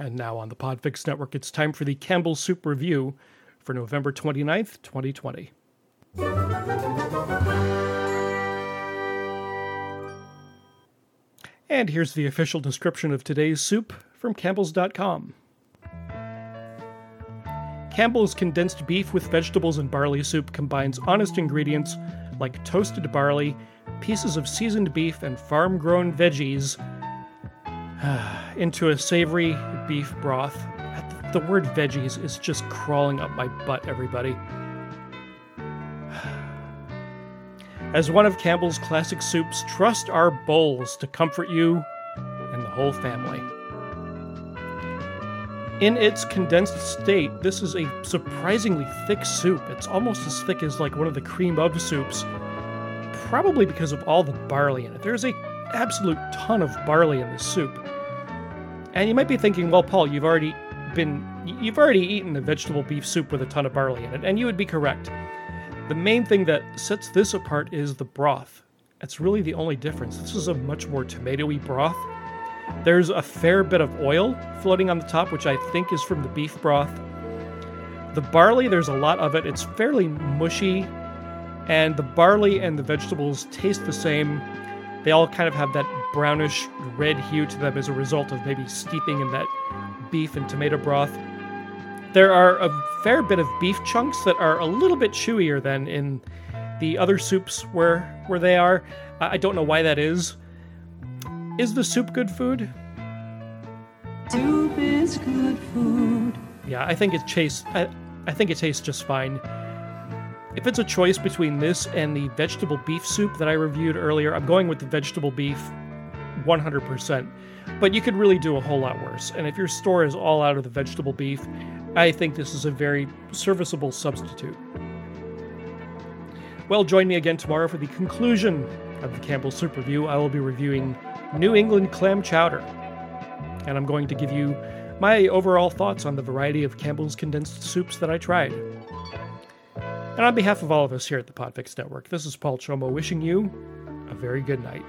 And now on the Podfix Network, it's time for the Campbell Soup Review for November 29th, 2020. And here's the official description of today's soup from Campbell's.com. Campbell's condensed beef with vegetables and barley soup combines honest ingredients like toasted barley, pieces of seasoned beef, and farm grown veggies into a savory beef broth. The word veggies is just crawling up my butt, everybody. As one of Campbell's classic soups, trust our bowls to comfort you and the whole family. In its condensed state, this is a surprisingly thick soup. It's almost as thick as like one of the cream of soups, probably because of all the barley in it. There's a absolute ton of barley in this soup. And you might be thinking, well, Paul, you've already been you've already eaten a vegetable beef soup with a ton of barley in it, and you would be correct. The main thing that sets this apart is the broth. That's really the only difference. This is a much more tomatoey broth. There's a fair bit of oil floating on the top, which I think is from the beef broth. The barley, there's a lot of it. It's fairly mushy, and the barley and the vegetables taste the same. They all kind of have that brownish red hue to them as a result of maybe steeping in that beef and tomato broth. There are a fair bit of beef chunks that are a little bit chewier than in the other soups where where they are. I don't know why that is. Is the soup good food? Soup is good food. Yeah, I think it tastes. I, I think it tastes just fine. If it's a choice between this and the vegetable beef soup that I reviewed earlier, I'm going with the vegetable beef 100%. But you could really do a whole lot worse. And if your store is all out of the vegetable beef, I think this is a very serviceable substitute. Well, join me again tomorrow for the conclusion of the Campbell Soup Review. I will be reviewing New England clam chowder. And I'm going to give you my overall thoughts on the variety of Campbell's condensed soups that I tried. And on behalf of all of us here at the Podfix Network, this is Paul Chomo wishing you a very good night.